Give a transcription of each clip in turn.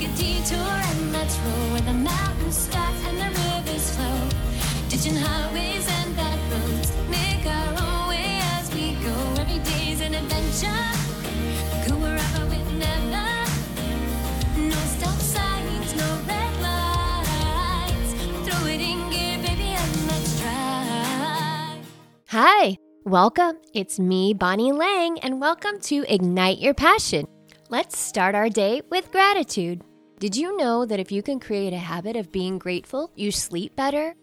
take a detour and let's roll where the mountains start and the rivers flow. Ditching highways and back roads, make our own way as we go. Every day's an adventure. Go wherever with never. No stop signs, no red lights. Throw it in gear, baby, and let's drive. Hi, welcome. It's me, Bonnie Lang, and welcome to Ignite Your Passion. Let's start our day with gratitude. Did you know that if you can create a habit of being grateful, you sleep better,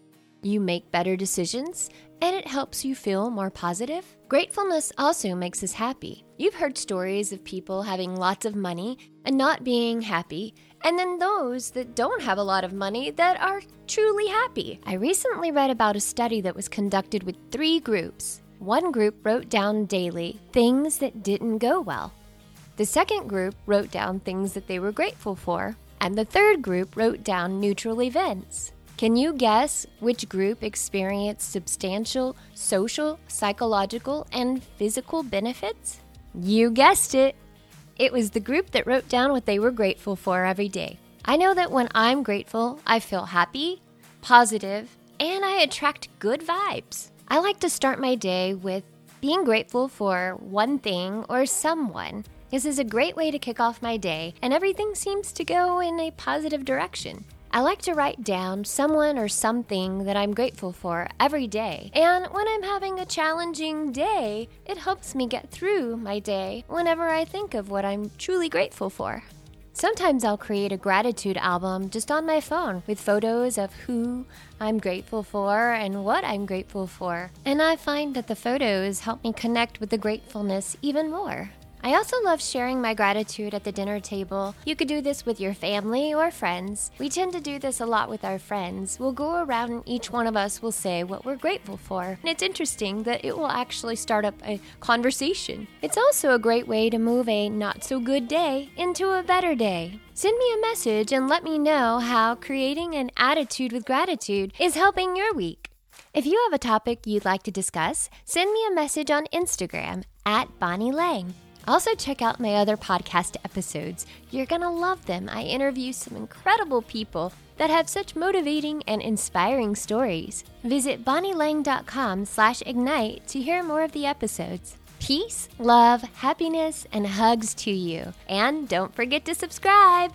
you make better decisions, and it helps you feel more positive? Gratefulness also makes us happy. You've heard stories of people having lots of money and not being happy, and then those that don't have a lot of money that are truly happy. I recently read about a study that was conducted with three groups. One group wrote down daily things that didn't go well. The second group wrote down things that they were grateful for, and the third group wrote down neutral events. Can you guess which group experienced substantial social, psychological, and physical benefits? You guessed it! It was the group that wrote down what they were grateful for every day. I know that when I'm grateful, I feel happy, positive, and I attract good vibes. I like to start my day with being grateful for one thing or someone. This is a great way to kick off my day, and everything seems to go in a positive direction. I like to write down someone or something that I'm grateful for every day. And when I'm having a challenging day, it helps me get through my day whenever I think of what I'm truly grateful for. Sometimes I'll create a gratitude album just on my phone with photos of who I'm grateful for and what I'm grateful for. And I find that the photos help me connect with the gratefulness even more. I also love sharing my gratitude at the dinner table. You could do this with your family or friends. We tend to do this a lot with our friends. We'll go around and each one of us will say what we're grateful for. And it's interesting that it will actually start up a conversation. It's also a great way to move a not so good day into a better day. Send me a message and let me know how creating an attitude with gratitude is helping your week. If you have a topic you'd like to discuss, send me a message on Instagram at Bonnie Lang. Also, check out my other podcast episodes. You're going to love them. I interview some incredible people that have such motivating and inspiring stories. Visit bonnielang.com slash ignite to hear more of the episodes. Peace, love, happiness, and hugs to you. And don't forget to subscribe.